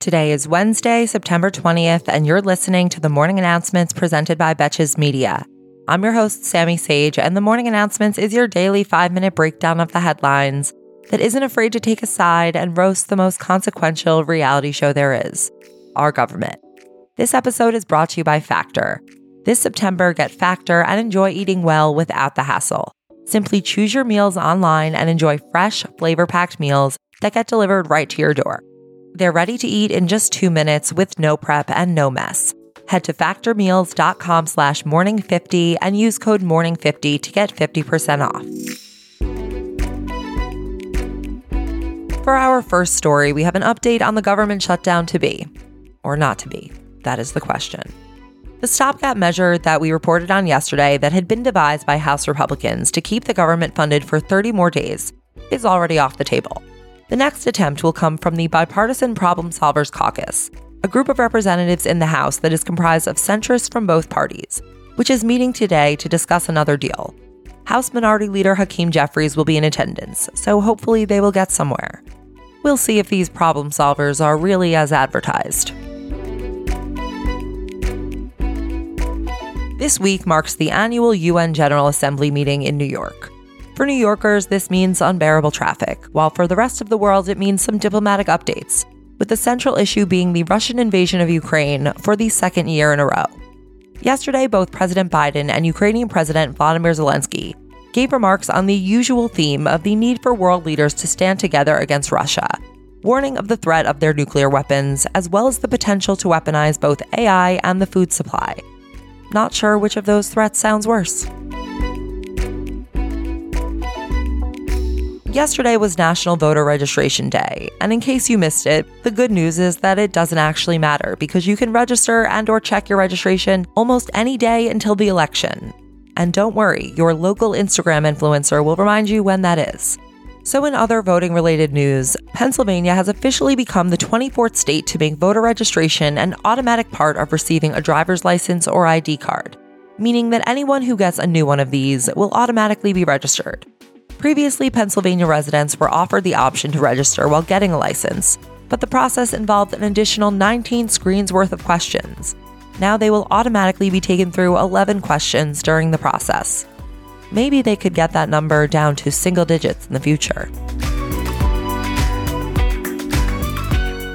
Today is Wednesday, September 20th, and you're listening to the morning announcements presented by Betches Media. I'm your host, Sami Sage, and the morning announcements is your daily five minute breakdown of the headlines that isn't afraid to take a side and roast the most consequential reality show there is our government. This episode is brought to you by Factor. This September, get Factor and enjoy eating well without the hassle. Simply choose your meals online and enjoy fresh, flavor packed meals that get delivered right to your door. They're ready to eat in just two minutes with no prep and no mess. Head to factormeals.com slash morning50 and use code morning50 to get 50% off. For our first story, we have an update on the government shutdown to be, or not to be. That is the question. The stopgap measure that we reported on yesterday that had been devised by House Republicans to keep the government funded for 30 more days is already off the table. The next attempt will come from the Bipartisan Problem Solvers Caucus, a group of representatives in the House that is comprised of centrists from both parties, which is meeting today to discuss another deal. House Minority Leader Hakeem Jeffries will be in attendance, so hopefully they will get somewhere. We'll see if these problem solvers are really as advertised. This week marks the annual UN General Assembly meeting in New York. For New Yorkers, this means unbearable traffic, while for the rest of the world, it means some diplomatic updates, with the central issue being the Russian invasion of Ukraine for the second year in a row. Yesterday, both President Biden and Ukrainian President Volodymyr Zelensky gave remarks on the usual theme of the need for world leaders to stand together against Russia, warning of the threat of their nuclear weapons, as well as the potential to weaponize both AI and the food supply. Not sure which of those threats sounds worse. Yesterday was National Voter Registration Day, and in case you missed it, the good news is that it doesn't actually matter because you can register and or check your registration almost any day until the election. And don't worry, your local Instagram influencer will remind you when that is. So, in other voting related news, Pennsylvania has officially become the 24th state to make voter registration an automatic part of receiving a driver's license or ID card, meaning that anyone who gets a new one of these will automatically be registered. Previously, Pennsylvania residents were offered the option to register while getting a license, but the process involved an additional 19 screens worth of questions. Now they will automatically be taken through 11 questions during the process. Maybe they could get that number down to single digits in the future.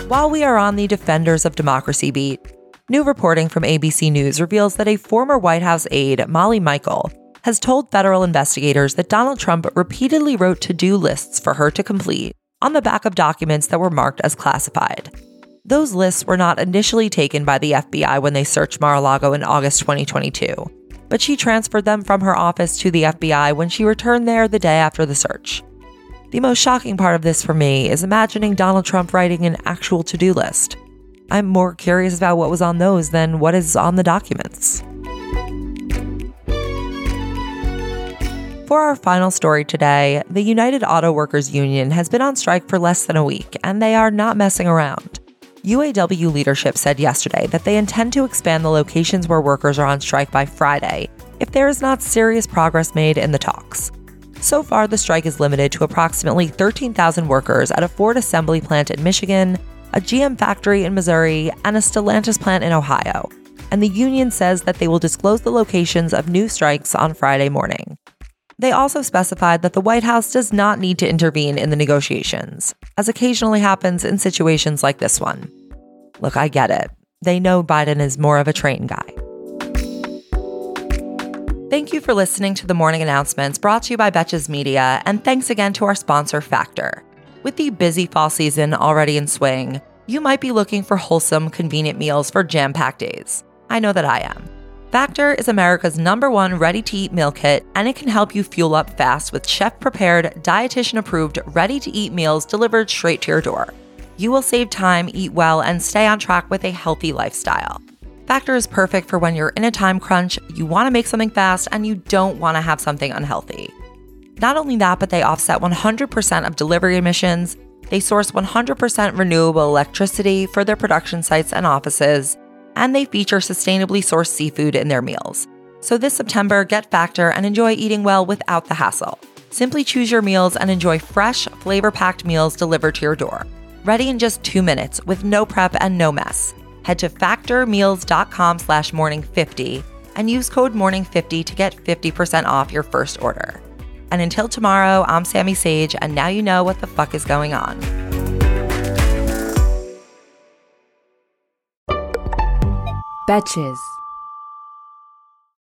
While we are on the Defenders of Democracy beat, new reporting from ABC News reveals that a former White House aide, Molly Michael, has told federal investigators that Donald Trump repeatedly wrote to do lists for her to complete on the back of documents that were marked as classified. Those lists were not initially taken by the FBI when they searched Mar a Lago in August 2022, but she transferred them from her office to the FBI when she returned there the day after the search. The most shocking part of this for me is imagining Donald Trump writing an actual to do list. I'm more curious about what was on those than what is on the documents. For our final story today, the United Auto Workers Union has been on strike for less than a week, and they are not messing around. UAW leadership said yesterday that they intend to expand the locations where workers are on strike by Friday if there is not serious progress made in the talks. So far, the strike is limited to approximately 13,000 workers at a Ford assembly plant in Michigan, a GM factory in Missouri, and a Stellantis plant in Ohio. And the union says that they will disclose the locations of new strikes on Friday morning. They also specified that the White House does not need to intervene in the negotiations, as occasionally happens in situations like this one. Look, I get it. They know Biden is more of a train guy. Thank you for listening to the morning announcements brought to you by Betches Media, and thanks again to our sponsor, Factor. With the busy fall season already in swing, you might be looking for wholesome, convenient meals for jam packed days. I know that I am. Factor is America's number one ready to eat meal kit, and it can help you fuel up fast with chef prepared, dietitian approved, ready to eat meals delivered straight to your door. You will save time, eat well, and stay on track with a healthy lifestyle. Factor is perfect for when you're in a time crunch, you want to make something fast, and you don't want to have something unhealthy. Not only that, but they offset 100% of delivery emissions. They source 100% renewable electricity for their production sites and offices and they feature sustainably sourced seafood in their meals. So this September, get Factor and enjoy eating well without the hassle. Simply choose your meals and enjoy fresh, flavor packed meals delivered to your door. Ready in just two minutes with no prep and no mess. Head to factormeals.com slash morning50 and use code morning50 to get 50% off your first order. And until tomorrow, I'm Sami Sage, and now you know what the fuck is going on. Betches.